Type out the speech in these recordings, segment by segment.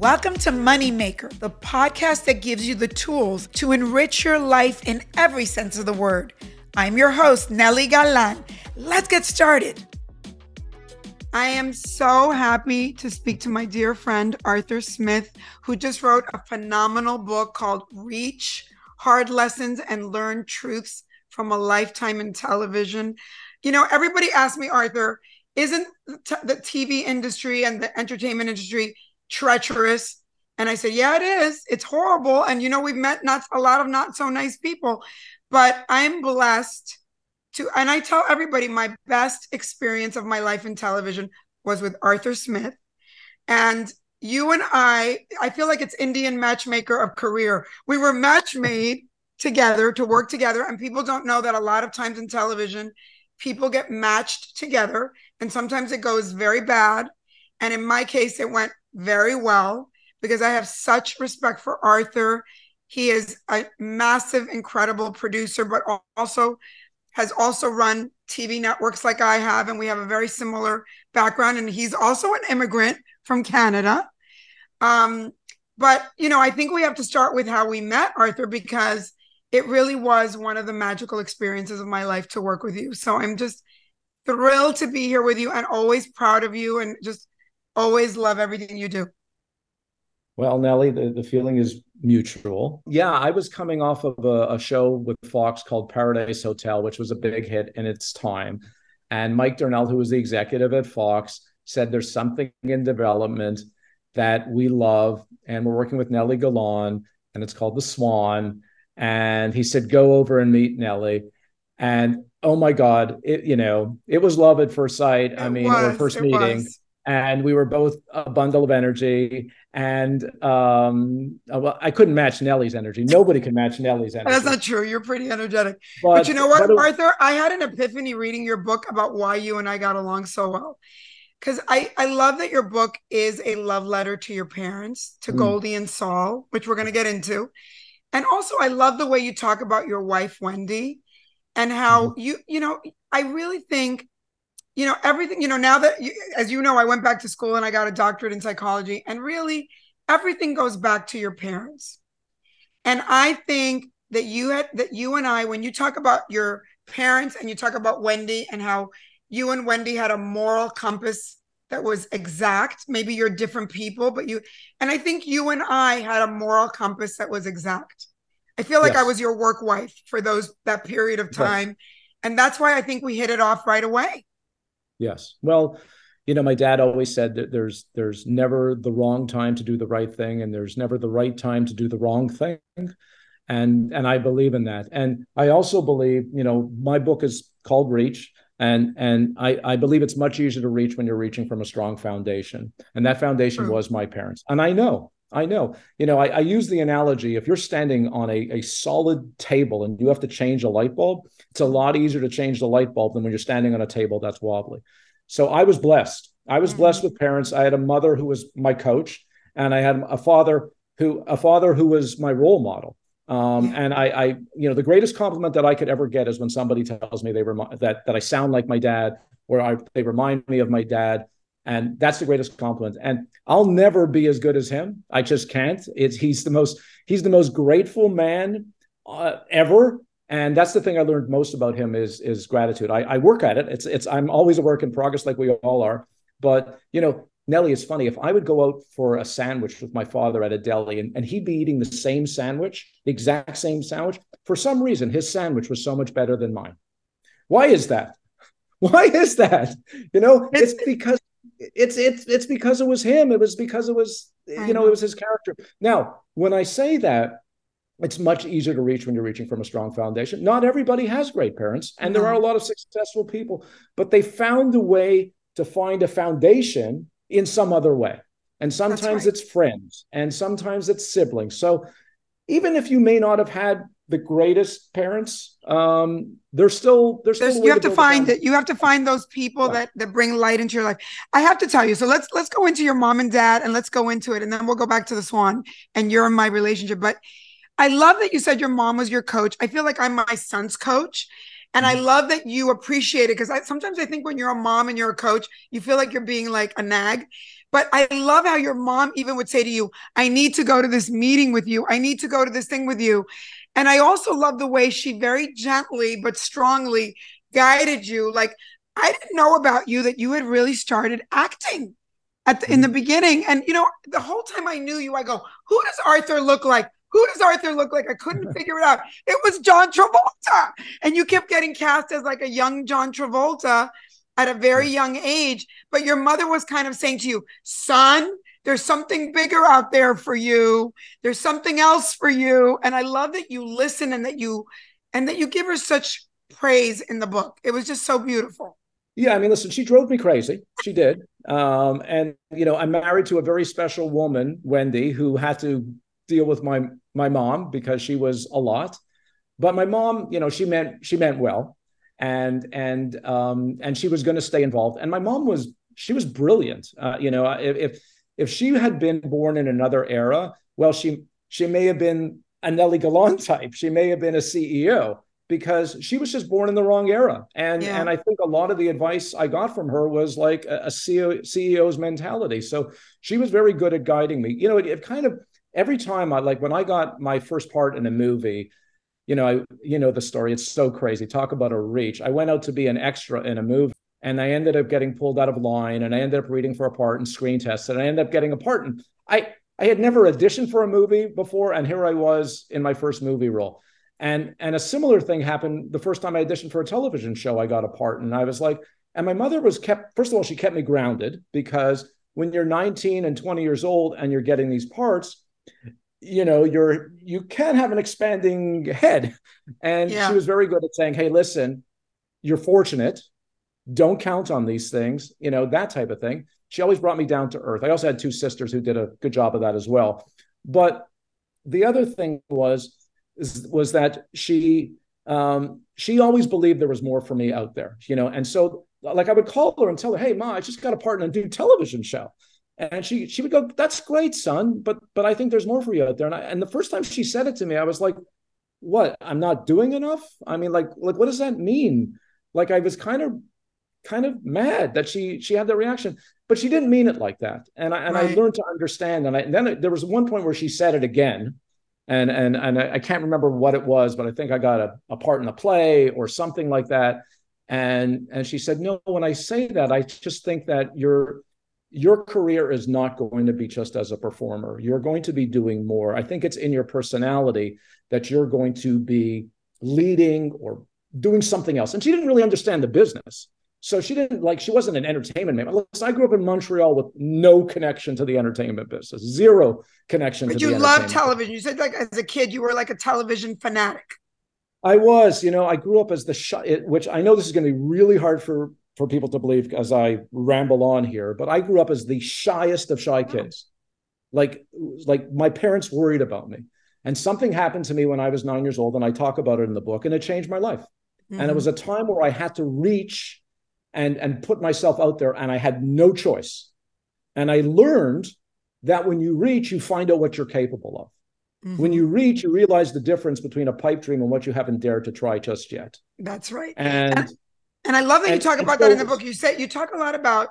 Welcome to Moneymaker, the podcast that gives you the tools to enrich your life in every sense of the word. I'm your host, Nely Galan. Let's get started. I am so happy to speak to my dear friend, Arthur Smith, who just wrote a phenomenal book called Reach Hard Lessons and Learn Truths from a Lifetime in Television. You know, everybody asks me, Arthur, isn't the TV industry and the entertainment industry treacherous. And I said, Yeah, it is. It's horrible. And you know, we've met not a lot of not so nice people, but I'm blessed to, and I tell everybody my best experience of my life in television was with Arthur Smith. And you and I, I feel like it's Indian matchmaker of career. We were match made together to work together. And people don't know that a lot of times in television, people get matched together. And sometimes it goes very bad. And in my case, it went very well because I have such respect for Arthur. He is a massive, incredible producer, but also has also run TV networks like I have, and we have a very similar background. And he's also an immigrant from Canada. Um, but you know, I think we have to start with how we met Arthur because it really was one of the magical experiences of my life to work with you. So I'm just thrilled to be here with you and always proud of you and just always love everything you do. Well, Nely, the, the feeling is mutual. Yeah, I was coming off of a, a, show with Fox called Paradise Hotel, which was a big hit in its time. And Mike Darnell, who was the executive at Fox, said there's something in development that we love. And we're working with Nely Galan, and it's called The Swan. And he said, go over and meet Nely. And oh my God, it, you know, it was love at first sight. It I mean, was, our first meeting. Was and we were both a bundle of energy. And um, uh, well, I couldn't match Nely's energy. Nobody can match Nely's energy. That's not true. You're pretty energetic. But, but you know what, Arthur? I had an epiphany reading your book about why you and I got along so well. Because I, I love that your book is a love letter to your parents, to mm. Goldie and Saul, which we're going to get into. And also, I love the way you talk about your wife, Wendy, and how mm. you, you know, I really think you know everything you know now that you, as you know i went back to school and i got a doctorate in psychology and really everything goes back to your parents and i think that you had that you and i when you talk about your parents and you talk about wendy and how you and wendy had a moral compass that was exact maybe you're different people but you and i think you and i had a moral compass that was exact i feel like yes. i was your work wife for those that period of time yes. and that's why i think we hit it off right away Yes. Well, you know, my dad always said that there's there's never the wrong time to do the right thing, and there's never the right time to do the wrong thing. And and I believe in that. And I also believe, you know, my book is called Reach. And and I, I believe it's much easier to reach when you're reaching from a strong foundation. And that foundation was my parents. And I know I know. You know, I, I, use the analogy if you're standing on a, a solid table and you have to change a light bulb, it's a lot easier to change the light bulb than when you're standing on a table that's wobbly. So I was blessed. I was mm-hmm. blessed with parents. I had a mother who was my coach, and I had a father who a father who was my role model. Um, and I, I, you know, the greatest compliment that I could ever get is when somebody tells me they remind that that I sound like my dad, or I, they remind me of my dad, and that's the greatest compliment. And i'll never be as good as him. I just can't. It's he's the most he's the most grateful man uh, ever. And that's the thing i learned most about him is is gratitude. I, I work at it. It's it's i'm always a work in progress like we all are. But you know nely is funny. If i would go out for a sandwich with my father at a deli and, and he'd be eating the same sandwich the exact same sandwich for some reason his sandwich was so much better than mine. Why is that? Why is that? You know it's because it's it's it's because it was him. It was because it was you know it was his character. Now, when I say that, it's much easier to reach when you're reaching from a strong foundation. Not everybody has great parents, and there are a lot of successful people, but they found a way to find a foundation in some other way. and sometimes right. it's friends, and sometimes it's siblings. So even if you may not have had the greatest parents, um, they're still there's still you have to, to find it. You have to find those people yeah. that that bring light into your life. I have to tell you. So let's let's go into your mom and dad, and let's go into it, and then we'll go back to the Swan and you're in my relationship. But I love that you said your mom was your coach. I feel like I'm my son's coach. And I mm-hmm. love that you appreciate it because I sometimes I think when you're a mom and you're a coach, you feel like you're being like a nag. But I love how your mom even would say to you, I need to go to this meeting with you. I need to go to this thing with you. And I also love the way she very gently but strongly guided you. Like, I didn't know about you that you had really started acting at the, in the mm-hmm. beginning. And, you know, the whole time I knew you, I go, who does Arthur look like? Who does Arthur look like? I couldn't figure it out. It was John Travolta. And you kept getting cast as like a young John Travolta at a very young age. But your mother was kind of saying to you, son, there's something bigger out there for you. There's something else for you. And I love that you listen and that you and that you give her such praise in the book. It was just so beautiful. Yeah, I mean, listen, she drove me crazy. She did. Um, and you know, I'm married to a very special woman, Wendy, who had to deal with my my mom because she was a lot. But my mom, you know, she meant she meant well, and and um, and she was going to stay involved. And my mom was she was brilliant. Uh, you know, if, if if she had been born in another era, well, she she may have been a Nely Galan type. She may have been a CEO because she was just born in the wrong era. And yeah. and I think a lot of the advice I got from her was like a, a CEO, CEO's mentality. So she was very good at guiding me. You know, it, it kind of every time I like when I got my first part in a movie, you know, I you know the story. It's so crazy. Talk about a reach. I went out to be an extra in a movie, and I ended up getting pulled out of line, and I ended up reading for a part and screen tested, and I ended up getting a part. And I I had never auditioned for a movie before, and here I was in my first movie role. And and a similar thing happened the first time I auditioned for a television show. I got a part, and I was like, and my mother was kept. First of all, she kept me grounded because when you're 19 and 20 years old and you're getting these parts, you know you're you can have an expanding head and yeah. she was very good at saying hey listen you're fortunate don't count on these things you know that type of thing she always brought me down to earth i also had two sisters who did a good job of that as well but the other thing was was that she um, she always believed there was more for me out there you know and so like i would call her and tell her hey ma i just got a part in a new television show and she she would go, "That's great, son, but but I think there's more for you out there." And I, and the first time she said it to me, I was like, "What? I'm not doing enough?" I mean, like like what does that mean? Like I was kind of kind of mad that she she had that reaction, but she didn't mean it like that. And I and right. I learned to understand. And, I, and then there was one point where she said it again, and and and I, I can't remember what it was, but I think I got a, a part in a play or something like that. And and she said, "No, when I say that, I just think that you're." your career is not going to be just as a performer. You're going to be doing more. I think it's in your personality that you're going to be leading or doing something else. And she didn't really understand the business. So she didn't like, she wasn't an entertainment man. Listen, I grew up in Montreal with no connection to the entertainment business, zero connection but you love television. You said like as a kid, you were like a television fanatic. I was, you know, I grew up as the shy, which I know this is going to be really hard for for people to believe as I ramble on here, but I grew up as the shyest of shy kids. Like, like my parents worried about me. And something happened to me when I was nine years old, and I talk about it in the book, and it changed my life. Mm-hmm. And it was a time where I had to reach and and put myself out there, and I had no choice. And I learned that when you reach, you find out what you're capable of. Mm-hmm. When you reach, you realize the difference between a pipe dream and what you haven't dared to try just yet. That's right. And and I love that and, you talk about so, that in the book. You say you talk a lot about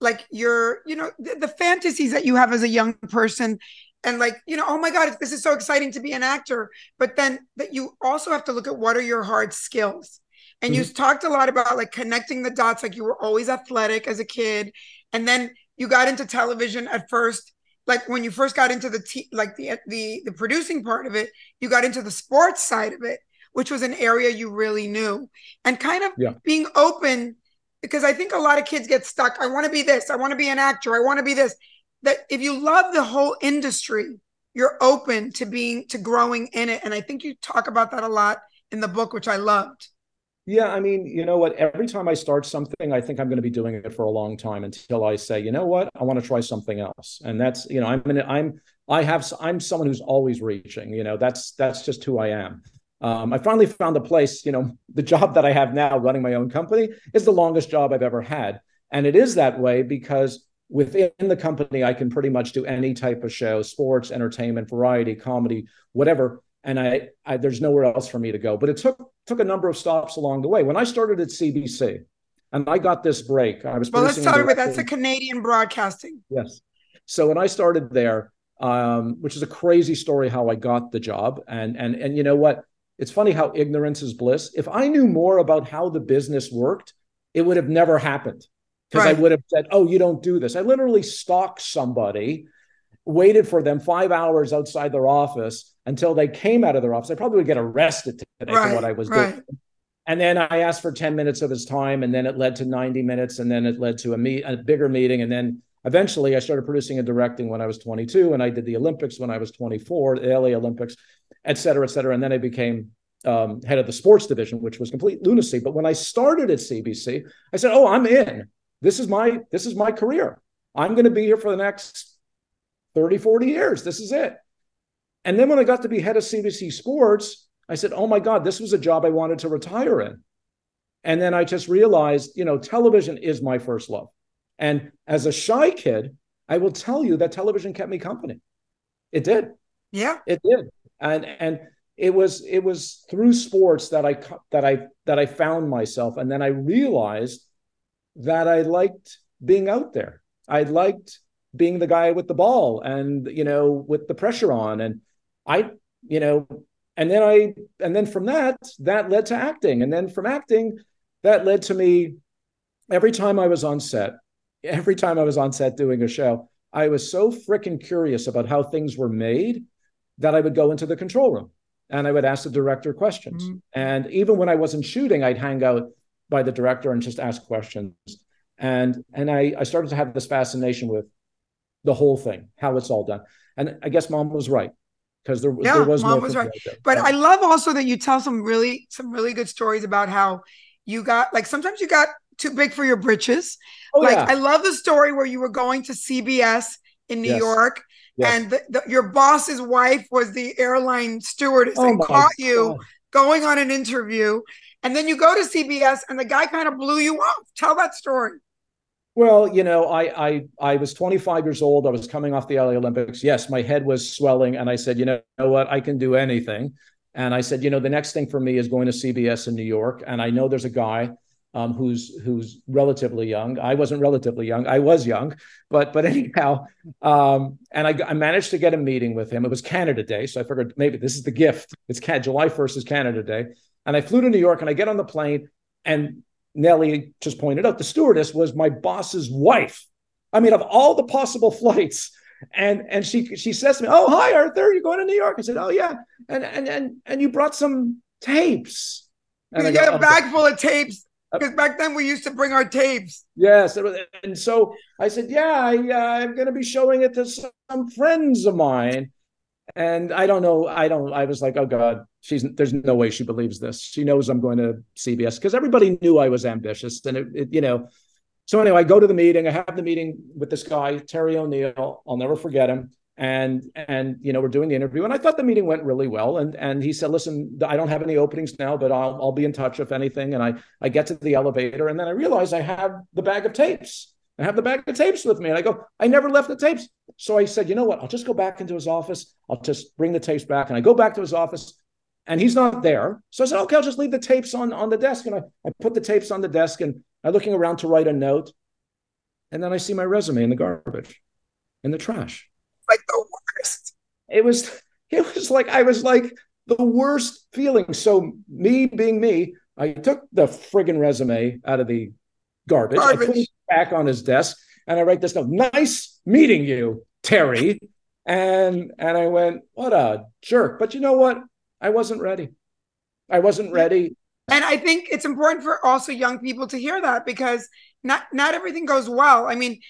like your, you know, the, the, fantasies that you have as a young person and like, you know, oh my God, this is so exciting to be an actor. But then that you also have to look at what are your hard skills. And mm-hmm. you talked a lot about like connecting the dots, like you were always athletic as a kid. And then you got into television at first like when you first got into the t- like the the the producing part of it you got into the sports side of it which was an area you really knew and kind of yeah. being open because I think a lot of kids get stuck. I want to be this, I want to be an actor, I want to be this. That if you love the whole industry, you're open to being to growing in it. And I think you talk about that a lot in the book, which I loved. Yeah, I mean, you know what? Every time I start something, I think I'm going to be doing it for a long time until I say, you know what, I want to try something else. And that's, you know, I'm in, I'm, I have, I'm someone who's always reaching. You know, that's that's just who I am. Um, I finally found a place. You know, the job that I have now, running my own company, is the longest job I've ever had, and it is that way because within the company, I can pretty much do any type of show: sports, entertainment, variety, comedy, whatever and I, I, there's nowhere else for me to go. But it took took a number of stops along the way. When I started at CBC, and I got this break, I was. Well, let's talk about that's a Canadian broadcasting. Yes. So when I started there, um, which is a crazy story how I got the job, and and and you know what? It's funny how ignorance is bliss. If I knew more about how the business worked, it would have never happened because right. I would have said, "Oh, you don't do this." I literally stalked somebody, waited for them five hours outside their office until they came out of their office. I probably would get arrested today right, for what I was right. doing. And then I asked for 10 minutes of his time, and then it led to 90 minutes, and then it led to a meet a bigger meeting. And then eventually I started producing and directing when I was 22, and I did the Olympics when I was 24, the LA Olympics, et cetera, et cetera. And then I became um, head of the sports division, which was complete lunacy. But when I started at CBC, I said, "Oh, I'm in. This is my this is my career. I'm going to be here for the next 30, 40 years. This is it." And then when I got to be head of CBC Sports, I said, oh my God, this was a job I wanted to retire in. And then I just realized, you know, television is my first love. And as a shy kid, I will tell you that television kept me company. It did. Yeah. It did. And and it was it was through sports that I that I that I found myself and then I realized that I liked being out there. I liked being the guy with the ball and you know with the pressure on and I, you know, and then I, and then from that, that led to acting. And then from acting, that led to me every time I was on set, every time I was on set doing a show, I was so freaking curious about how things were made that I would go into the control room and I would ask the director questions. Mm-hmm. And even when I wasn't shooting, I'd hang out by the director and just ask questions. And and I, I started to have this fascination with the whole thing, how it's all done. And I guess mom was right because there, yeah, there was mom no was right. But I love also that you tell some really some really good stories about how you got like sometimes you got too big for your britches. Oh, like yeah. I love the story where you were going to CBS in New yes. York. Yes. And the, the, your boss's wife was the airline stewardess oh and caught God. you going on an interview. And then you go to CBS and the guy kind of blew you off. Tell that story. Well, you know, I, I I was 25 years old. I was coming off the LA Olympics. Yes, my head was swelling, and I said, you know, you know what, I can do anything. And I said, you know, the next thing for me is going to CBS in New York, and I know there's a guy um, who's who's relatively young. I wasn't relatively young. I was young, but but anyhow, um, and I, I managed to get a meeting with him. It was Canada Day, so I figured maybe this is the gift. It's July 1st is Canada Day, and I flew to New York, and I get on the plane, and Nely just pointed out, the stewardess was my boss's wife. I mean, of all the possible flights. And and she she says to me, Oh, hi, Arthur, you're going to New York. I said, Oh, yeah. And and and and you brought some tapes. And you got a bag full of tapes. Because back then we used to bring our tapes. Yes, and so I said, "Yeah, I, uh, I'm going to be showing it to some friends of mine." And I don't know. I don't. I was like, oh god, she's. There's no way she believes this. She knows I'm going to CBS because everybody knew I was ambitious, and it, it, you know. So anyway, I go to the meeting. I have the meeting with this guy, Terry O'Neil. I'll never forget him. And and you know, we're doing the interview, and I thought the meeting went really well. And and he said, listen, I don't have any openings now, but I'll I'll be in touch if anything. And I I get to the elevator, and then I realize I have the bag of tapes. I have the bag of tapes with me. And I go, I never left the tapes. So I said, you know what? I'll just go back into his office. I'll just bring the tapes back. And I go back to his office and he's not there. So I said, okay, I'll just leave the tapes on, on the desk. And I, I put the tapes on the desk and I'm looking around to write a note. And then I see my resume in the garbage, in the trash. Like the worst. It was, it was like, I was like the worst feeling. So me being me, I took the friggin' resume out of the garbage. garbage. I put it back on his desk and I write this note. Nice meeting you, Terry. And and I went, what a jerk. But you know what? I wasn't ready. I wasn't ready. And I think it's important for also young people to hear that because not not everything goes well. I mean,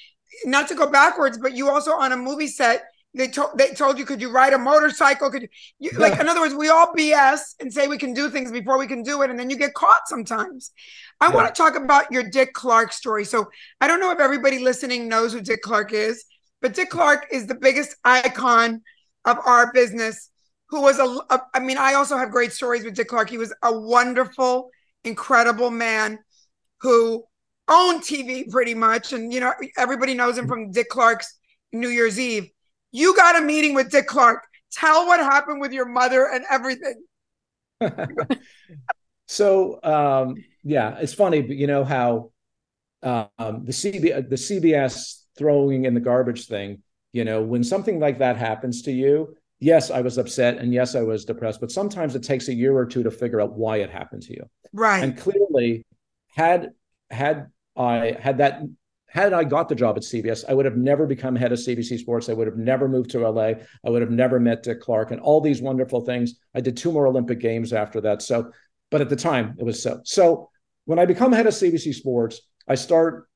not to go backwards, but you also on a movie set, they told they told you could you ride a motorcycle? Could you, you yeah. like in other words, we all BS and say we can do things before we can do it, and then you get caught sometimes. I yeah. want to talk about your Dick Clark story. So I don't know if everybody listening knows who Dick Clark is, but Dick Clark is the biggest icon of our business. Who was a, a I mean, I also have great stories with Dick Clark. He was a wonderful, incredible man who owned TV pretty much, and you know everybody knows him from Dick Clark's New Year's Eve you got a meeting with Dick Clark. Tell what happened with your mother and everything. so um, yeah, it's funny, but you know how um, the CB the CBS throwing in the garbage thing. You know, when something like that happens to you, yes, I was upset and yes, I was depressed, but sometimes it takes a year or two to figure out why it happened to you. Right. And clearly, had had I had that had I got the job at CBS, I would have never become head of CBC Sports. I would have never moved to LA. I would have never met Dick Clark and all these wonderful things. I did two more Olympic Games after that. So, but at the time, it was so. So when I become head of CBC Sports, I start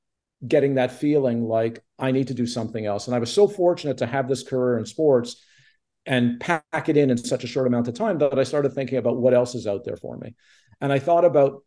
getting that feeling like I need to do something else. And I was so fortunate to have this career in sports and pack it in in such a short amount of time that I started thinking about what else is out there for me. And I thought about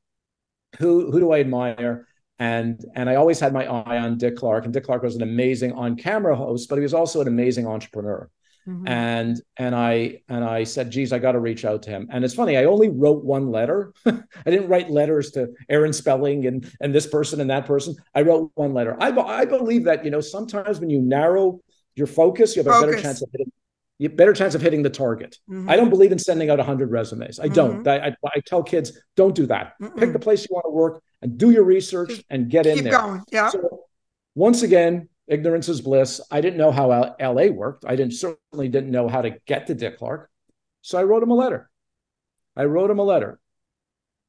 who who do I admire? and and I always had my eye on Dick Clark, and Dick Clark was an amazing on-camera host, but he was also an amazing entrepreneur. Mm-hmm. And and I and I said, geez, I got to reach out to him. And it's funny, I only wrote one letter. I didn't write letters to Aaron Spelling and and this person and that person. I wrote one letter. I I believe that you know sometimes when you narrow your focus, you have a focus. better chance of hitting you better chance of hitting the target. Mm-hmm. I don't believe in sending out 100 resumes. I don't. Mm-hmm. I, I, tell kids, don't do that. Mm-mm. Pick the place you want to work and do your research Just and get in there. Going. Yeah. So once again, ignorance is bliss. I didn't know how LA worked. I didn't certainly didn't know how to get to Dick Clark. So I wrote him a letter. I wrote him a letter.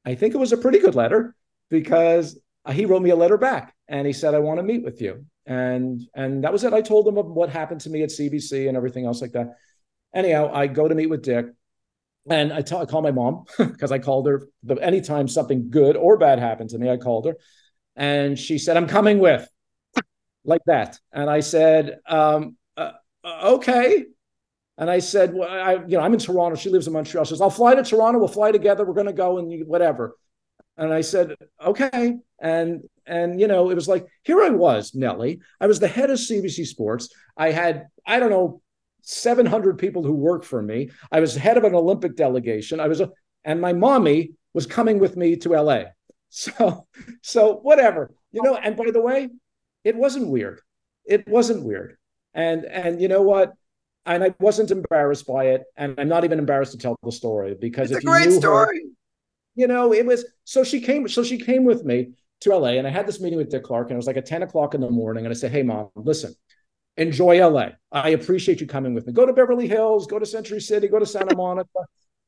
I think it was a pretty good letter because he wrote me a letter back and he said, I want to meet with you and and that was it. I told him of what happened to me at CBC and everything else like that. Anyhow, I go to meet with Dick, and I, t- I call my mom because I called her. The, anytime something good or bad happened to me, I called her, and she said, "I'm coming with," like that. And I said, um, uh "Okay." And I said, well, I, you know, I'm in Toronto. She lives in Montreal. She says, I'll fly to Toronto. We'll fly together. We're going to go and whatever. And I said, okay. And and you know, it was like here I was, Nely. I was the head of CBC Sports. I had I don't know 700 people who worked for me. I was head of an Olympic delegation. I was a, and my mommy was coming with me to LA. So so whatever. You know, and by the way, it wasn't weird. It wasn't weird. And and you know what? And I wasn't embarrassed by it. And I'm not even embarrassed to tell the story because it's a great story. Her, you know, it was so she came, so she came with me to LA and I had this meeting with Dick Clark and it was like at 10 o'clock in the morning. And I said, Hey mom, listen, enjoy LA. I appreciate you coming with me. Go to Beverly Hills, go to Century City, go to Santa Monica,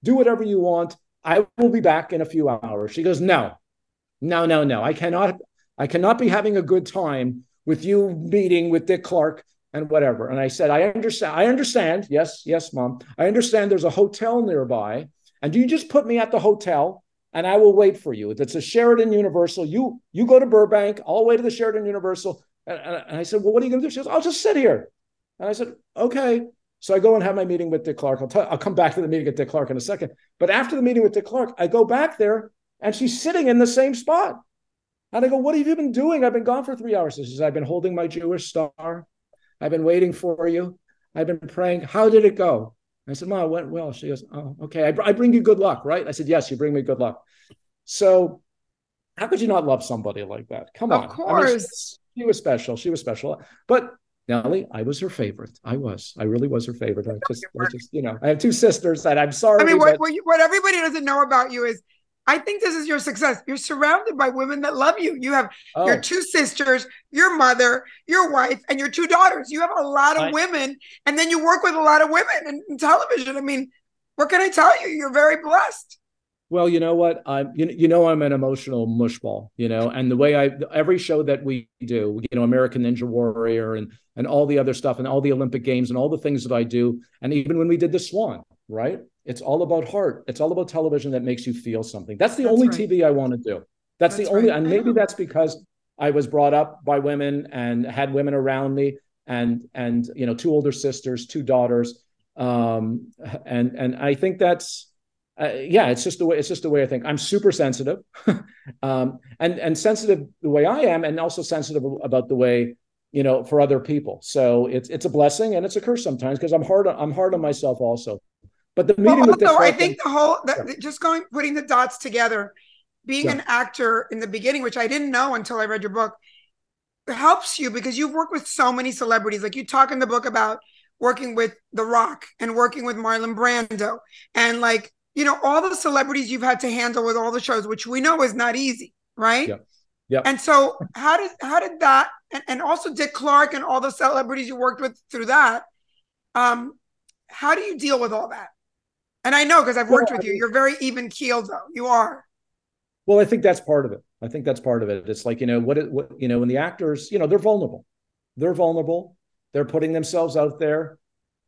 do whatever you want. I will be back in a few hours. She goes, No, no, no, no. I cannot, I cannot be having a good time with you meeting with Dick Clark and whatever. And I said, I understand. I understand. Yes, yes, mom. I understand there's a hotel nearby. And do you just put me at the hotel and I will wait for you. It's a Sheraton Universal. You you go to Burbank. I'll wait to the Sheraton Universal. And, and I said, well, what are you going to do? She goes, I'll just sit here. And I said, okay. So I go and have my meeting with Dick Clark. I'll, t- I'll come back to the meeting with Dick Clark in a second. But after the meeting with Dick Clark, I go back there and she's sitting in the same spot. And I go, what have you been doing? I've been gone for three hours. She says, I've been holding my Jewish star. I've been waiting for you. I've been praying. How did it go? I said, Mom, it went well. She goes, Oh, okay. I, I bring you good luck, right? I said, Yes, you bring me good luck. So how could you not love somebody like that? Come on. Of course. I mean, she, she was special. She was special. But Nely, I was her favorite. I was. I really was her favorite. I just, I just, you know, I have two sisters that I'm sorry. I mean, what, but... what, what everybody doesn't know about you is I think this is your success. You're surrounded by women that love you. You have oh. your two sisters, your mother, your wife, and your two daughters. You have a lot of I... women, and then you work with a lot of women in, in, television. I mean, what can I tell you? You're very blessed. Well, you know what? I'm you, you know I'm an emotional mushball, you know, and the way I every show that we do, you know, American Ninja Warrior and and all the other stuff and all the Olympic games and all the things that I do, and even when we did the Swan, right? It's all about heart. It's all about television that makes you feel something. That's the that's only right. TV I want to do. That's, that's the only, right. and maybe that's because I was brought up by women and had women around me. and and you know two older sisters, two daughters, um, and and I think that's uh, yeah, it's just the way it's just the way I think. I'm super sensitive, um, and and sensitive the way I am, and also sensitive about the way you know for other people. So it's it's a blessing and it's a curse sometimes because I'm hard on, I'm hard on myself also. But the meeting well, with I think the whole the, yeah. just going putting the dots together, being yeah. an actor in the beginning, which I didn't know until I read your book, helps you because you've worked with so many celebrities. Like you talk in the book about working with The Rock and working with Marlon Brando and like you know all the celebrities you've had to handle with all the shows, which we know is not easy, right? Yeah. Yeah. And so how did how did that and, and also Dick Clark and all the celebrities you worked with through that, um, how do you deal with all that? And I know because I've worked well, with you, you're very even keeled though. You are. Well, I think that's part of it. I think that's part of it. It's like, you know, what, it, what, you know, when the actors, you know, they're vulnerable. They're vulnerable. They're putting themselves out there,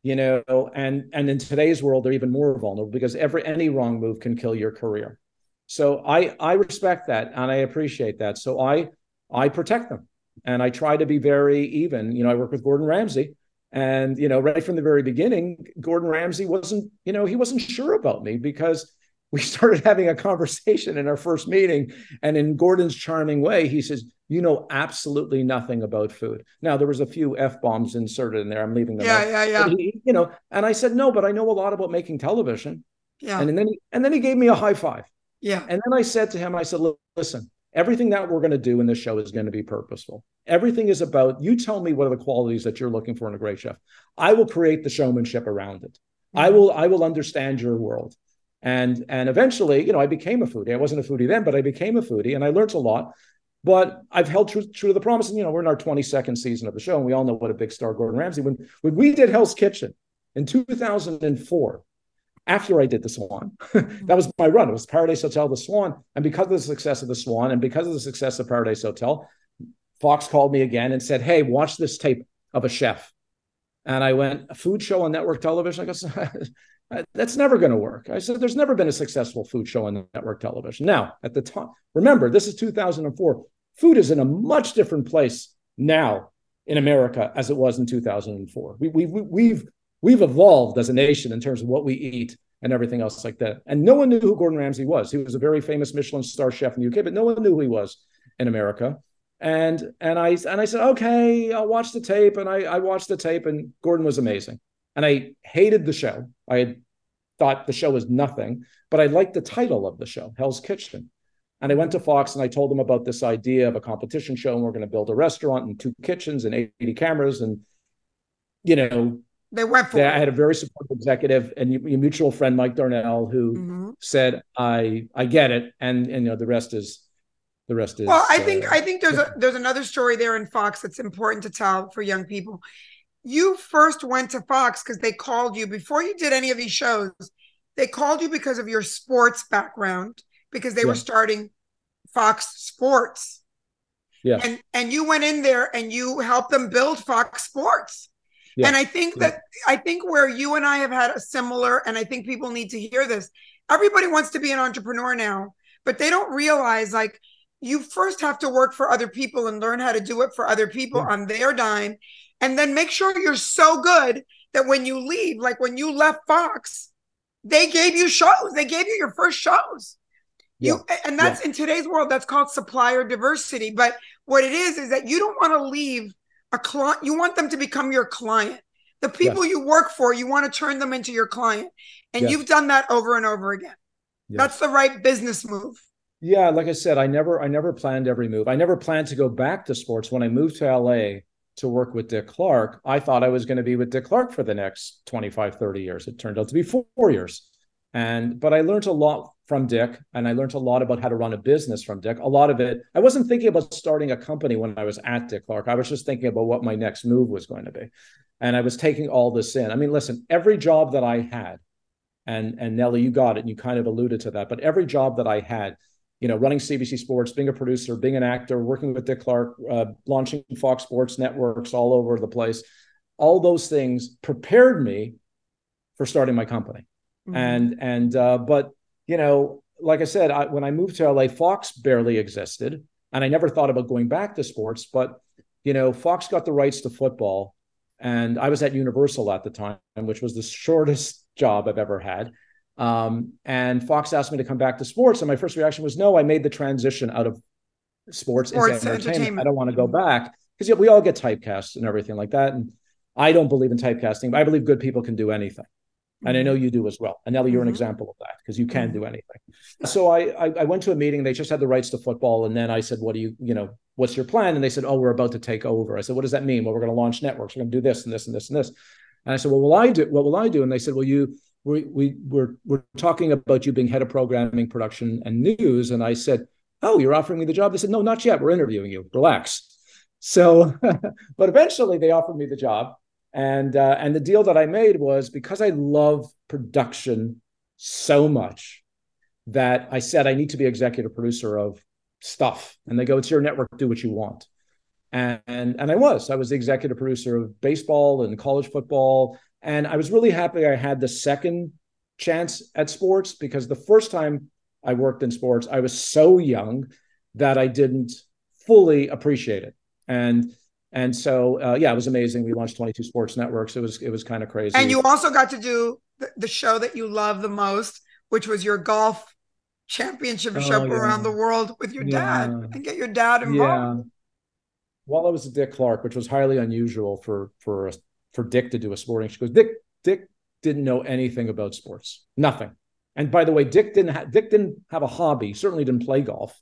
you know, and and in today's world, they're even more vulnerable because every any wrong move can kill your career. So I I respect that and I appreciate that. So I I protect them and I try to be very even. You know, I work with Gordon Ramsay. And you know, right from the very beginning, Gordon Ramsay wasn't, you know, he wasn't sure about me because we started having a conversation in our first meeting. And in Gordon's charming way, he says, You know absolutely nothing about food. Now, there was a few F bombs inserted in there. I'm leaving them. Yeah, out. yeah, yeah. He, you know, and I said, No, but I know a lot about making television. Yeah. And then he, and then he gave me a high five. Yeah. And then I said to him, I said, Listen, everything that we're going to do in this show is going to be purposeful. Everything is about you tell me what are the qualities that you're looking for in a great chef. I will create the showmanship around it. Mm-hmm. I will I will understand your world. And and eventually, you know, I became a foodie. I wasn't a foodie then, but I became a foodie and I learned a lot. But I've held true, true to the promise. And you know, we're in our 22nd season of the show, and we all know what a big star Gordon Ramsay. When when we did Hell's Kitchen in 2004, after I did the Swan, that was my run. It was Paradise Hotel, the Swan, and because of the success of the Swan, and because of the success of Paradise Hotel, Fox called me again and said, "Hey, watch this tape of a chef." And I went, "A food show on network television." I go, That's never going to work. I said, there's never been a successful food show on network television. Now, at the time, remember, this is 2004. Food is in a much different place now in America as it was in 2004. We, we, we've, we've evolved as a nation in terms of what we eat and everything else like that. And no one knew who Gordon Ramsay was. He was a very famous Michelin star chef in the UK, but no one knew who he was in America. And and I and I said, okay, I'll watch the tape. And I, I watched the tape, and Gordon was amazing and I hated the show. I had thought the show was nothing, but I liked the title of the show, Hell's Kitchen. And I went to Fox and I told them about this idea of a competition show, and we're going to build a restaurant and two kitchens and 80 cameras. And, you know, they went for they, I had a very supportive executive and your mutual friend, Mike Darnell, who mm-hmm. said, I, I get it. And, and, you know, the rest is, the rest is. Well, I think, uh, I think there's a, there's another story there in Fox that's important to tell for young people you first went to Fox because they called you before you did any of these shows. They called you because of your sports background because they yeah. were starting Fox Sports. Yeah. And and you went in there and you helped them build Fox Sports. Yeah. And I think that yeah. I think where you and I have had a similar and I think people need to hear this. Everybody wants to be an entrepreneur now, but they don't realize like you first have to work for other people and learn how to do it for other people on their dime and then make sure you're so good that when you leave, like when you left Fox, they gave you shows. They gave you your first shows. Yeah. You and that's yeah. in today's world, that's called supplier diversity. But what it is is that you don't want to leave a client, you want them to become your client. The people you work for, you want to turn them into your client. And you've done that over and over again. That's the right business move. Yeah, like I said, I never I never planned every move. I never planned to go back to sports. When I moved to LA, to work with Dick Clark, I thought I was going to be with Dick Clark for the next 25, 30 years. It turned out to be four, years. And but I learned a lot from Dick and I learned a lot about how to run a business from Dick. A lot of it, I wasn't thinking about starting a company when I was at Dick Clark. I was just thinking about what my next move was going to be. And I was taking all this in. I mean, listen, every job that I had, and and Nely, you got it, and you kind of alluded to that, but every job that I had, you know, running CBC Sports, being a producer, being an actor, working with Dick Clark, uh, launching Fox Sports networks all over the place. All those things prepared me for starting my company. Mm-hmm. And and uh, but you know, like I said, I, when I moved to LA, Fox barely existed, and I never thought about going back to sports. But you know, Fox got the rights to football and I was at Universal at the time, which was the shortest job I've ever had. Um, and Fox asked me to come back to sports, and my first reaction was no. I made the transition out of sports, sports into entertainment. entertainment. I don't want to go back because we all get typecast and everything like that. And I don't believe in typecasting. but I believe good people can do anything. And I know mm-hmm. you do as well. And Nely, you're mm-hmm. an example of that because you can mm-hmm. do anything. So I, I, I went to a meeting. They just had the rights to football, and then I said, "What do you you know What's your plan?" And they said, "Oh, we're about to take over." I said, "What does that mean?" Well, we're going to launch networks. We're going to do this and this and this and this. And I said, "Well, will I do? What will I do?" And they said, "Well, you we we we're we're talking about you being head of programming, production, and news." And I said, "Oh, you're offering me the job?" They said, "No, not yet. We're interviewing you. Relax." So, but eventually they offered me the job. And uh, and the deal that I made was because I love production so much that I said I need to be executive producer of stuff. And they go, "It's your network. Do what you want." And and, and I was. I was the executive producer of baseball and college football. And I was really happy I had the second chance at sports because the first time I worked in sports, I was so young that I didn't fully appreciate it. And and so, uh, yeah, it was amazing. We launched 22 sports networks. It was it was kind of crazy. And you also got to do the, the show that you love the most, which was your golf championship oh, show yeah. around the world with your yeah. dad and get your dad involved. Yeah. Well, I was at Dick Clark, which was highly unusual for for for Dick to do a sporting She goes, Dick Dick didn't know anything about sports, nothing. And by the way, Dick didn't ha- Dick didn't have a hobby. Certainly didn't play golf.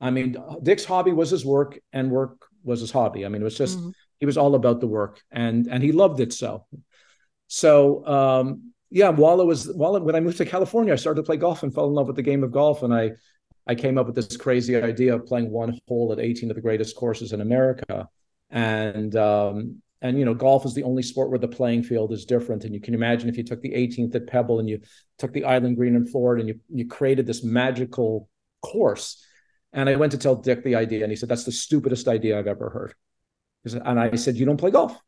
I mean, Dick's hobby was his work, and work was his hobby. I mean, it was just mm-hmm. he was all about the work, and and he loved it so. So um, yeah, while it was while when I moved to California, I started to play golf and fell in love with the game of golf, and I I came up with this crazy idea of playing one hole at 18 of the greatest courses in America, and um, and you know golf is the only sport where the playing field is different and you can imagine if you took the 18th at pebble and you took the island green in florida and you you created this magical course and I went to tell Dick the idea, and he said, That's the stupidest idea I've ever heard. And I said, You don't play golf.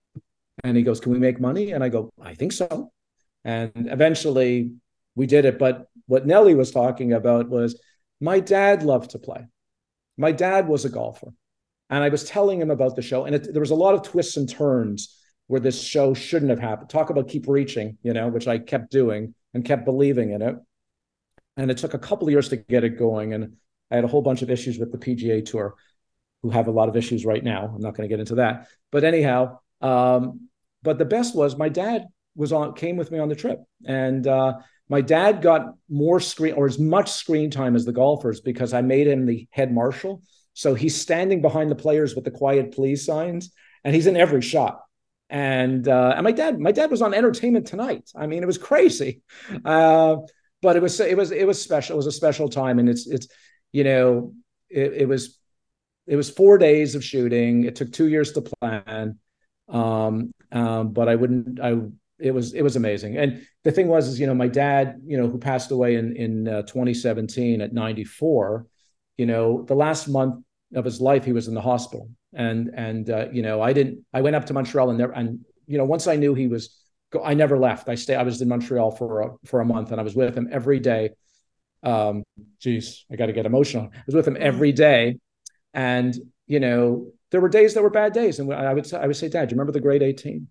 And he goes, Can we make money? And I go, I think so. And eventually we did it. But what Nely was talking about was my dad loved to play. My dad was a golfer. And I was telling him about the show. And it, there was a lot of twists and turns where this show shouldn't have happened. Talk about keep reaching, you know, which I kept doing and kept believing in it. And it took a couple years to get it going. And I had a whole bunch of issues with the PGA Tour, who have a lot of issues right now. I'm not going to get into that, but anyhow, um, but the best was my dad was on came with me on the trip, and uh, my dad got more screen or as much screen time as the golfers because I made him the head marshal. So he's standing behind the players with the quiet please signs, and he's in every shot. And uh, and my dad, my dad was on Entertainment Tonight. I mean, it was crazy, uh, but it was it was it was special. It was a special time, and it's it's you know, it, it was it was four days of shooting. It took two years to plan, um, um, but I wouldn't. I it was it was amazing. And the thing was, is you know, my dad, you know, who passed away in in uh, 2017 at 94. You know, the last month of his life, he was in the hospital, and and uh, you know, I didn't. I went up to Montreal and there, and you know, once I knew he was, I never left. I stay. I was in Montreal for a, for a month, and I was with him every day um, geez, I got to get emotional. I was with him every day, and you know, there were days that were bad days, and I would I would say, Dad, do you remember the grade eighteen?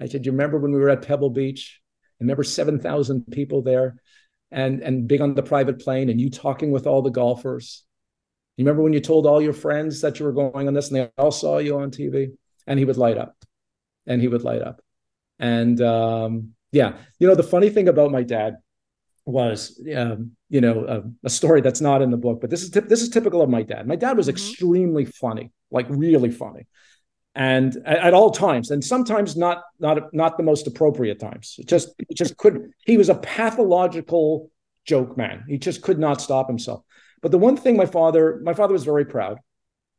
I said, do you remember when we were at Pebble Beach? I remember seven thousand people there, and and big on the private plane, and you talking with all the golfers. You remember when you told all your friends that you were going on this, and they all saw you on TV? And he would light up, and he would light up, and um, yeah, you know, the funny thing about my dad was um, you know a, a, story that's not in the book but this is this is typical of my dad. My dad was mm-hmm. extremely funny like really funny. And at, at, all times and sometimes not not not the most appropriate times. It just it just could he was a pathological joke man. He just could not stop himself but the one thing my father my father was very proud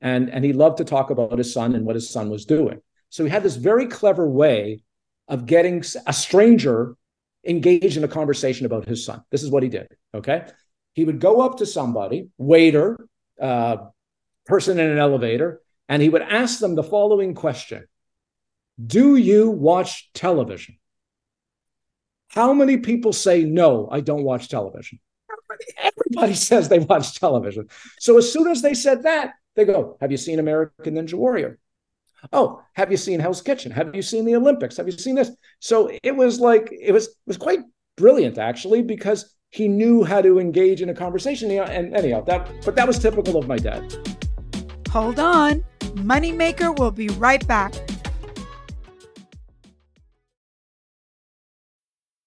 and and he loved to talk about his son and what his son was doing so he had this very clever way of getting a stranger engaged in a conversation about his son. This is what he did. Okay. He would go up to somebody, waiter, uh, person in an elevator, and he would ask them the following question Do you watch television? How many people say, No, I don't watch television? Everybody says they watch television. So as soon as they said that, they go, Have you seen American Ninja Warrior? Oh, have you seen Hell's Kitchen? Have you seen the Olympics? Have you seen this? So it was like it was it was quite brilliant actually because he knew how to engage in a conversation. And anyhow, that but that was typical of my dad. Hold on. Moneymaker will be right back.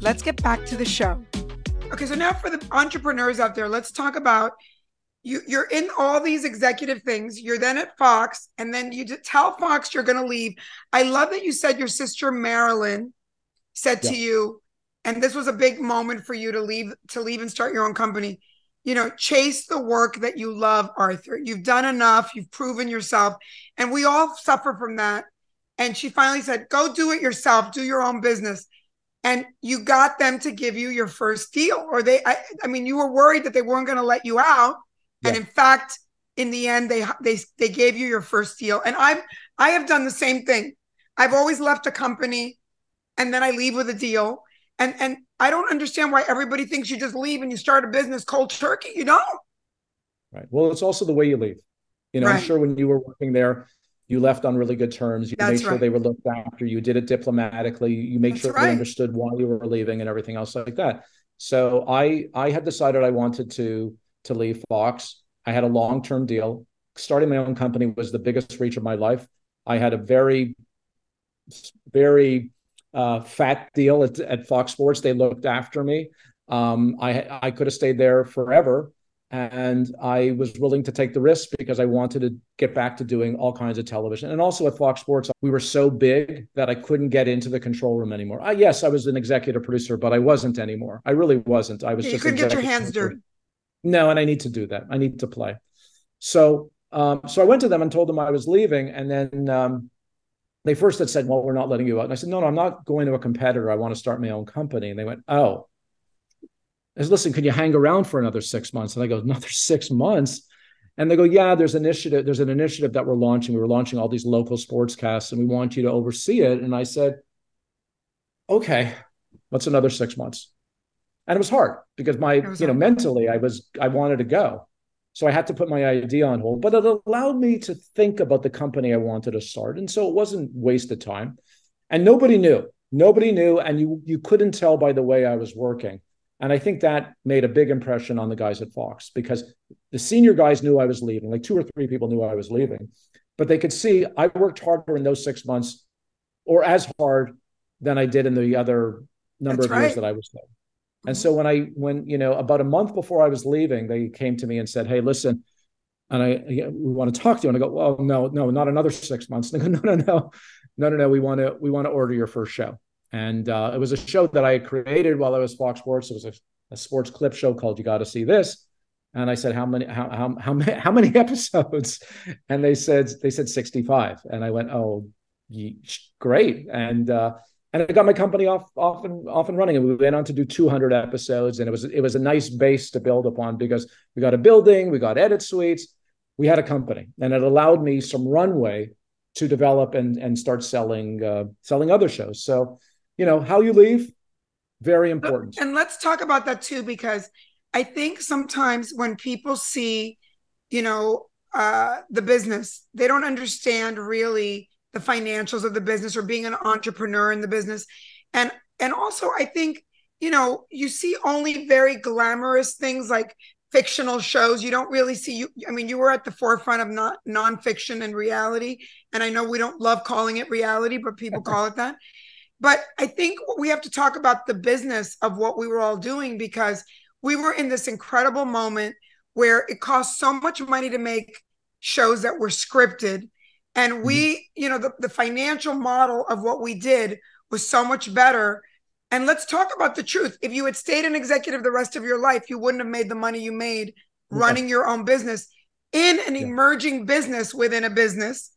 Let's get back to the show. Okay, so now for the entrepreneurs out there, let's talk about you. You're in all these executive things. You're then at Fox, and then you tell Fox you're going to leave. I love that you said your sister Marilyn said yeah. to you, and this was a big moment for you to leave to leave and start your own company. You know, chase the work that you love, Arthur. You've done enough. You've proven yourself, and we all suffer from that. And she finally said, "Go do it yourself. Do your own business." And you got them to give you your first deal or they i, I mean you were worried that they weren't going to let you out. Yeah. and in fact in the end they they they gave you your first deal. And i've i have done the same thing. I've always left a company and then i leave with a deal. And and i don't understand why everybody thinks you just leave and you start a business cold turkey. You don't. Right. Well it's also the way you leave. You know right. i'm sure when you were working there you left on really good terms. You That's made sure right. they were looked after. You did it diplomatically. You made That's sure right. they understood why you were leaving and everything else like that. So I I had decided I wanted to to leave Fox. I had a long term deal. Starting my own company was the biggest reach of my life. I had a very very uh, fat deal at, at Fox Sports. They looked after me. Um, I I could have stayed there forever, and I was willing to take the risk because I wanted to get back to doing all kinds of television. And also at Fox Sports, we were so big that I couldn't get into the control room anymore. Uh, yes, I was an executive producer, but I wasn't anymore. I really wasn't. I was you just. You couldn't get your hands dirty. No, and I need to do that. I need to play. So, um, so I went to them and told them I was leaving, and then um, they first had said, "Well, we're not letting you out." And I said, "No, no, I'm not going to a competitor. I want to start my own company." And they went, "Oh." I said, listen, can you hang around for another six months? And I go, another six months. And they go, yeah, there's initiative. There's an initiative that we're launching. We were launching all these local sportscasts, and we want you to oversee it. And I said, okay, what's another six months? And it was hard because my, you know, mentally I was, I wanted to go. So I had to put my idea on hold, but it allowed me to think about the company I wanted to start. And so it wasn't wasted time. And nobody knew. Nobody knew. And you you couldn't tell by the way I was working. And I think that made a big impression on the guys at Fox because the senior guys knew I was leaving, like two or three people knew I was leaving, but they could see I worked harder in those six months or as hard than I did in the other number That's of right. years that I was there. And mm-hmm. so when I, when, you know, about a month before I was leaving, they came to me and said, Hey, listen, and I, we want to talk to you. And I go, well, no, no, not another six months. And they go, no, no, no, no, no, no. We want to, we want to order your first show. And uh, it was a show that I created while I was Fox Sports. It was a, a sports clip show called "You Got to See This." And I said, "How many? How how how how many episodes?" And they said they said sixty five. And I went, "Oh, great!" And uh, and I got my company off off and off and running. And we went on to do two hundred episodes. And it was it was a nice base to build upon because we got a building, we got edit suites, we had a company, and it allowed me some runway to develop and and start selling uh, selling other shows. So you know how you leave very important. and let's talk about that too because i think sometimes when people see you know uh the business they don't understand really the financials of the business or being an entrepreneur in the business. And and also i think you know you see only very glamorous things like fictional shows. You don't really see you i mean you were at the forefront of not nonfiction and reality. And i know we don't love calling it reality but people call it that but I think we have to talk about the business of what we were all doing because we were in this incredible moment where it cost so much money to make shows that were scripted. And we, mm-hmm. you know, the, the financial model of what we did was so much better. And let's talk about the truth. If you had stayed an executive the rest of your life, you wouldn't have made the money you made running your own business in an Yeah. emerging business within a business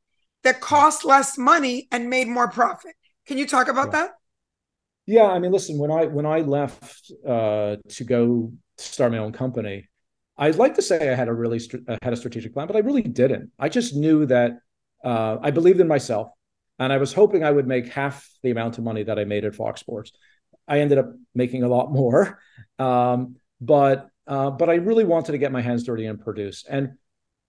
that cost less money and made more profit. Can you talk about Yeah. that? Yeah, I mean, listen, when I when I left uh, to go start my own company, I'd like to say I had a really str- uh, had a strategic plan, but I really didn't. I just knew that uh, I believed in myself, and I was hoping I would make half the amount of money that I made at Fox Sports. I ended up making a lot more, um, but uh, but I really wanted to get my hands dirty and produce. And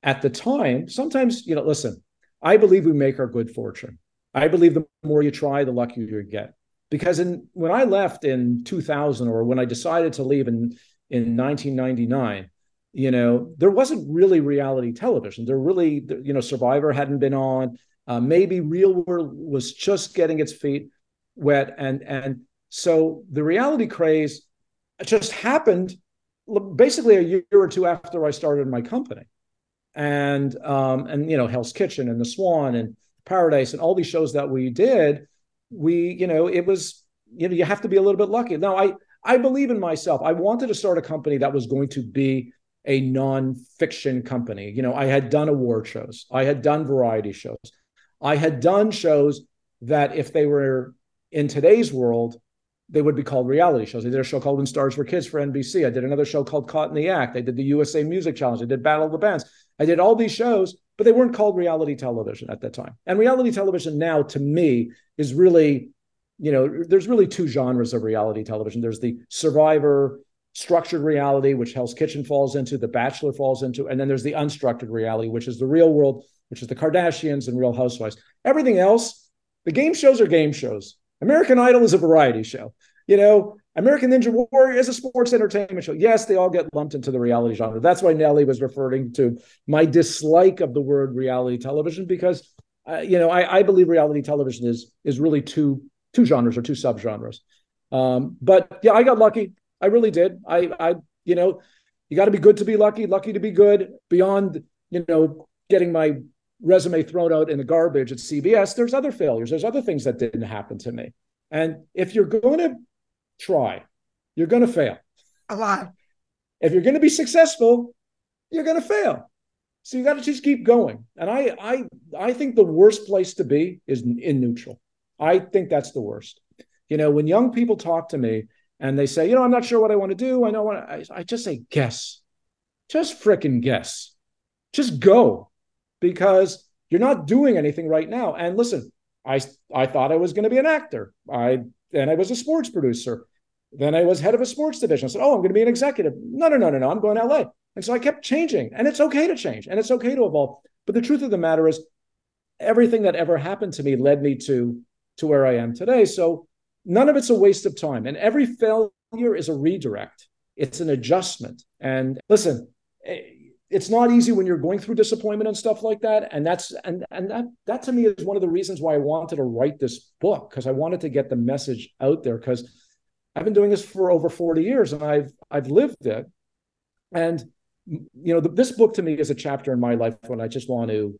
at the time, sometimes you know, listen, I believe we make our good fortune. I believe the more you try, the luckier you get. Because in when I left in 2000 or when I decided to leave in in 1999 you know there wasn't really reality television. There really you know survivor hadn't been on. Uh, maybe real world was just getting its feet wet. And and so the reality craze just happened basically a year or two after I started my company. And um and you know Hell's Kitchen and The Swan and Paradise and all these shows that we did we you know it was you know you have to be a little bit lucky. Now i i believe in myself. I wanted to start a company that was going to be a non-fiction company. You know i had done award shows. I had done variety shows. I had done shows that if they were in today's world they would be called reality shows. I did a show called when stars were kids for nbc i did another show called caught in the act. I did the usa music challenge. I did battle of the bands i did all these shows but they weren't called reality television at that time. And reality television now to me is really you know there's really two genres of reality television. There's the survivor structured reality which hell's kitchen falls into the bachelor falls into and then there's the unstructured reality which is the real world which is the kardashians and real housewives. Everything else the game shows are game shows. American idol is a variety show. You know american ninja warrior is a sports entertainment show. Yes they all get lumped into the reality genre. That's why nely was referring to my dislike of the word reality television because uh, you know I, I believe reality television is is really two two genres or two subgenres. Um, but yeah i got lucky. I really did. I i you know you got to be good to be lucky lucky to be good. Beyond you know getting my resume thrown out in the garbage at cbs there's other failures. There's other things that didn't happen to me. And if you're going to try. You're going to fail. A lot. if you're going to be successful you're going to fail. So you got to just keep going. And i i i think the worst place to be is in, neutral. I think that's the worst. You know when young people talk to me and they say you know i'm not sure what i want to do. I know what I, I just say guess. Just fricking guess. Just go. Because you're not doing anything right now. And listen i i thought i was going to be an actor. I then i was a sports producer then i was head of a sports division i said oh i'm going to be an executive no no no no no i'm going to la and so I kept changing, and it's okay to change, and it's okay to evolve. But the truth of the matter is, everything that ever happened to me led me to to where I am today. So none of it's a waste of time, and every failure is a redirect. It's an adjustment. And listen, eh, it's not easy when you're going through disappointment and stuff like that. And that's and and that that to me is one of the reasons why I wanted to write this book because I wanted to get the message out there because I've been doing this for over 40 years and I've I've lived it. And you know, the, this book to me is a chapter in my life when I just want to,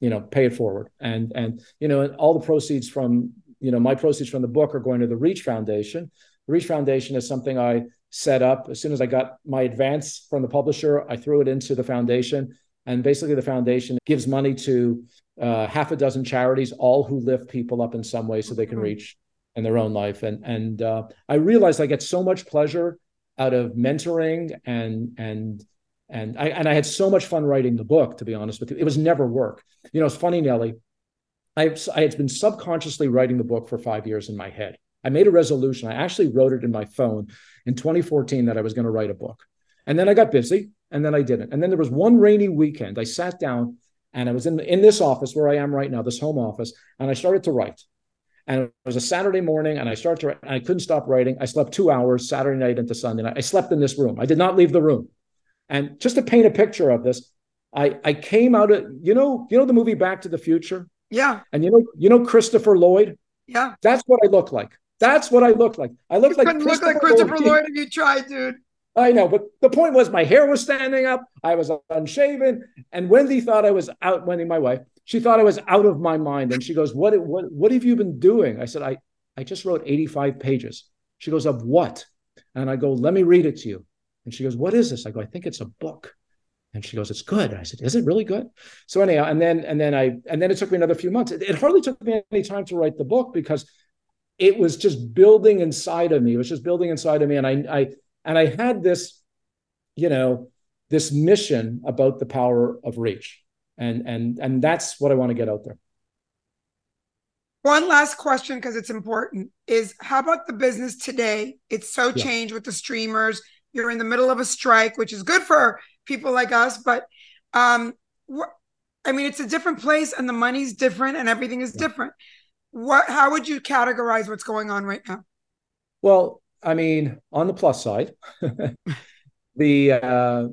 you know, pay it forward. And and you know, all the proceeds from you know my proceeds from the book are going to the Reach Foundation. The Reach Foundation is something I set up as soon as I got my advance from the publisher. I threw it into the foundation, and basically the foundation gives money to uh, half a dozen charities, all who lift people up in some way so they can reach in their own life. And and uh, I realized I get so much pleasure out of mentoring and and and I and I had so much fun writing the book. To be honest with you, it was never work. You know, it's funny, Nely. I I had been subconsciously writing the book for five years in my head. I made a resolution. I actually wrote it in my phone in 2014 that I was going to write a book, and then I got busy, and then I didn't. And then there was one rainy weekend. I sat down and I was in in this office where I am right now, this home office, and I started to write. And it was a Saturday morning, and I started to write, and I couldn't stop writing. I slept two hours Saturday night into Sunday night. I slept in this room. I did not leave the room. And just to paint a picture of this, I, I came out of you know you know the movie Back to the Future, Yeah. and you know you know Christopher Lloyd. Yeah. That's what I look like. That's what I look like. I look You like couldn't look like Christopher Lloyd if you tried, dude. I know, but the point was my hair was standing up. I was unshaven, and Wendy thought I was out. Wendy, my wife, she thought I was out of my mind, and she goes, "What? What? What have you been doing?" I said, "I, I just wrote 85 pages." She goes, "Of what?" And I go, "Let me read it to you." And she goes, What is this? I go, I think it's a book. And she goes, It's good. I said, Is it really good? So anyhow, and then and then I and then it took me another few months. It, it hardly took me any time to write the book because it was just building inside of me. It was just building inside of me. And I I and I had this, you know, this mission about the power of reach. And and and that's what I want to get out there. One last question because it's important is how about the business today? It's so yeah. changed with the streamers. You're in the middle of a strike, which is good for people like us, but um I mean it's a different place and the money's different and everything is yeah. different. What how would you categorize what's going on right now? Well, I mean, on the plus side, the uh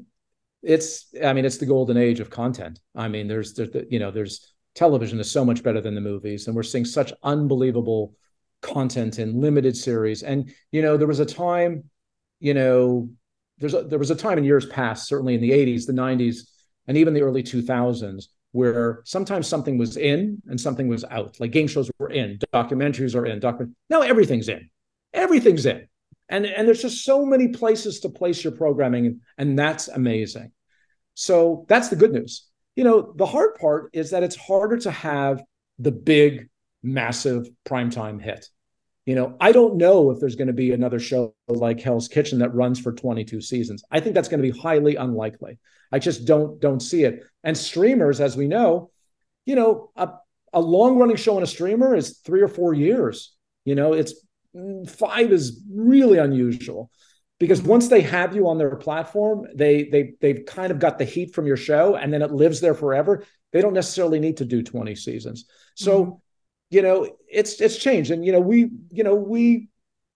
it's i mean it's the golden age of content i mean there's, there's you know there's television is so much better than the movies and we're seeing such unbelievable content in limited series and you know there was a time you know there's a, there was a time in years past certainly in the 80s the 90s and even the early 2000s where sometimes something was in and something was out. Like game shows were in documentaries are in document now everything's in. Everything's in. And and there's just so many places to place your programming and that's amazing. So that's the good news. You know the hard part is that it's harder to have the big massive primetime hit you know i don't know if there's going to be another show like hell's kitchen that runs for 22 seasons. I think that's going to be highly unlikely. I just don't don't see it. And streamers as we know you know a, a long running show on a streamer is three or four years. You know it's five is really unusual because once they have you on their platform they they they've kind of got the heat from your show and then it lives there forever. They don't necessarily need to do 20 seasons. So mm-hmm. You know it's it's changed and you know we you know we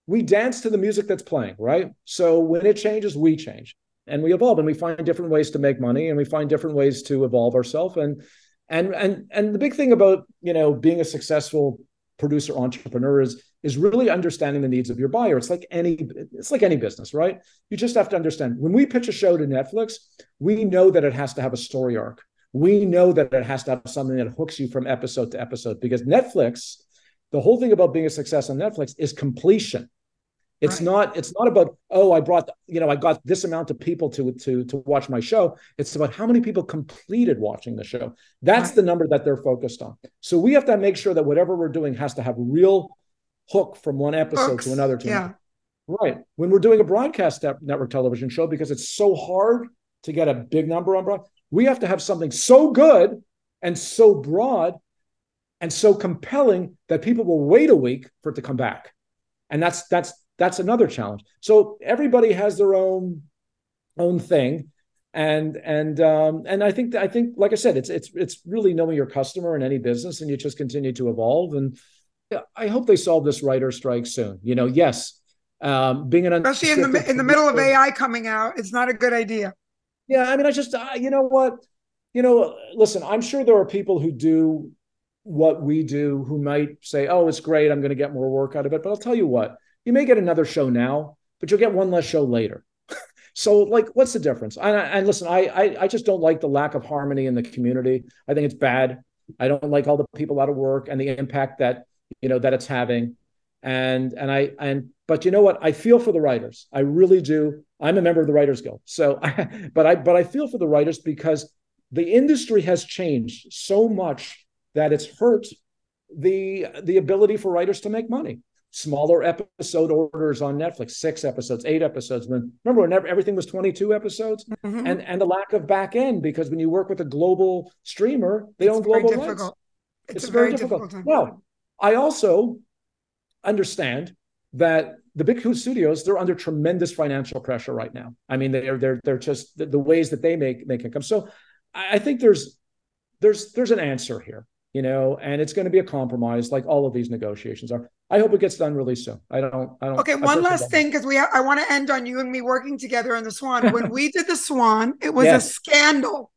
we dance to the music that's playing right so when it changes we change and we evolve and we find different ways to make money and we find different ways to evolve ourselves and and and and the big thing about you know being a successful producer entrepreneur is is really understanding the needs of your buyer. It's like any it's like any business, right? You just have to understand when we pitch a show to Netflix, we know that it has to have a story arc. We know that it has to have something that hooks you from episode to episode because Netflix, the whole thing about being a success on Netflix is completion. It's right. not it's not about oh I brought you know I got this amount of people to to to watch my show. It's about how many people completed watching the show. That's right. the number that they're focused on. So we have to make sure that whatever we're doing has to have real hook from one episode Hooks. to another. To yeah. Right. When we're doing a broadcast network television show, because it's so hard to get a big number on broad, we have to have something so good and so broad and so compelling that people will wait a week for it to come back. And that's that's that's another challenge. So everybody has their own own thing. And and um, and I think I think like I said, it's it's it's really knowing your customer in any business, and you just continue to evolve and I hope they solve this writer strike soon. You know, yes, um, being an especially in the in the middle of AI coming out, it's not a good idea. Yeah, I mean, I just uh, you know what, you know, listen, I'm sure there are people who do what we do who might say, "Oh, it's great, I'm going to get more work out of it." But I'll tell you what, you may get another show now, but you'll get one less show later. so, like, what's the difference? And, and listen, I, I I just don't like the lack of harmony in the community. I think it's bad. I don't like all the people out of work and the impact that you know that it's having and and i and but you know what? I feel for the writers. I really do. I'm a member of the writers guild. So I, but i but i feel for the writers because the industry has changed so much that it's hurt the the ability for writers to make money. Smaller episode orders on netflix six episodes eight episodes. When remember when everything was 22 episodes? Mm-hmm. and and the lack of back end because when you work with a global streamer they it's own global rights. it's, it's very, very difficult, difficult now I also understand that the big studios they're under tremendous financial pressure right now. I mean, they're they're they're just the, the ways that they make make income. So I think there's there's there's an answer here, you know, and it's going to be a compromise, like all of these negotiations are. I hope it gets done really soon. I don't. I don't. Okay, one last thing because we ha- I want to end on you and me working together on the Swan. When we did the Swan, it was yes. a scandal.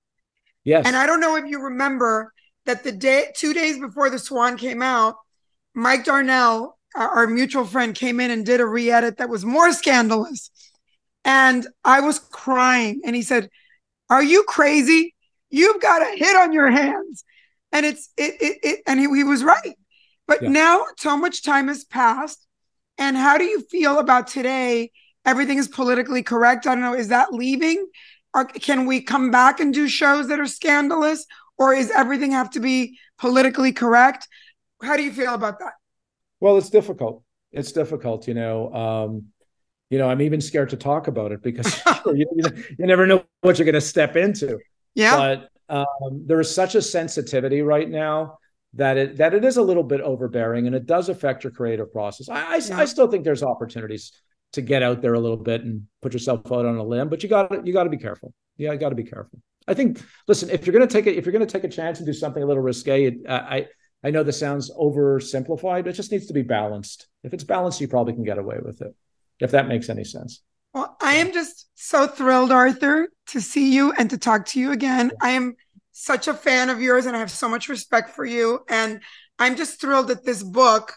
Yes. And I don't know if you remember that the day two days before the Swan came out, Mike Darnell, our mutual friend, came in and did a re edit that was more scandalous. And I was crying. And he said, Are you crazy? You've got a hit on your hands. And it's, it, it, it and he, he was right. But yeah. now so much time has passed. And how do you feel about today everything is politically correct. I don't know. Is that leaving? Or can we come back and do shows that are scandalous? Or is everything have to be politically correct? How do you feel about that? Well, it's difficult. It's difficult, you know. Um, you know, I'm even scared to talk about it because you, you, never know what you're going to step into. Yeah. But um, there is such a sensitivity right now that it that it is a little bit overbearing and it does affect your creative process. I I, yeah. I still think there's opportunities to get out there a little bit and put yourself out on a limb, but you got you got to be careful. Yeah, you got to be careful. I think. Listen, if you're going to take it, if you're going to take a chance and do something a little risque, it, I I know this sounds oversimplified, but it just needs to be balanced. If it's balanced, you probably can get away with it. If that makes any sense. Well, I am just so thrilled, Arthur, to see you and to talk to you again. I am such a fan of yours and I have so much respect for you. And I'm just thrilled that this book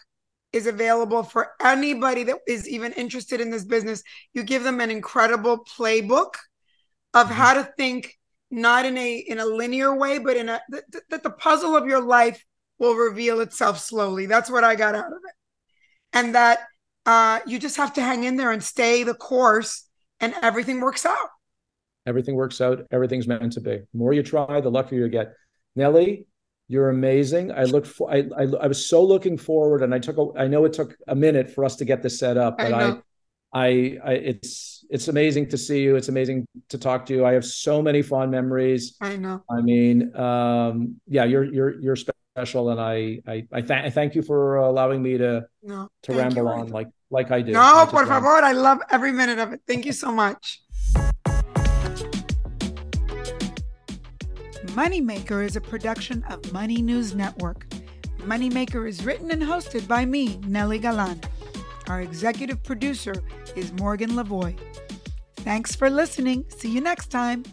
is available for anybody that is even interested in this business. You give them an incredible playbook of mm-hmm. how to think not in a in a linear way, but in a that, that the puzzle of your life will reveal itself slowly. That's what I got out of it. And that uh, you just have to hang in there and stay the course, and everything works out. Everything works out. Everything's meant to be. The more you try, the luckier you get. Nely, you're amazing. I look for. I, I, I was so looking forward, and I took. A, I know it took a minute for us to get this set up, but I, I, I, I, it's it's amazing to see you. It's amazing to talk to you. I have so many fond memories. I know. I mean, um, yeah, you're you're you're special, and I I I, th- I thank you for allowing me to no, to ramble you. on like like I do. No, por favor. I love every minute of it. Thank you so much. Moneymaker is a production of Money News Network. Moneymaker is written and hosted by me, Nely Galan. Our executive producer is Morgan Lavoie. Thanks for listening. See you next time.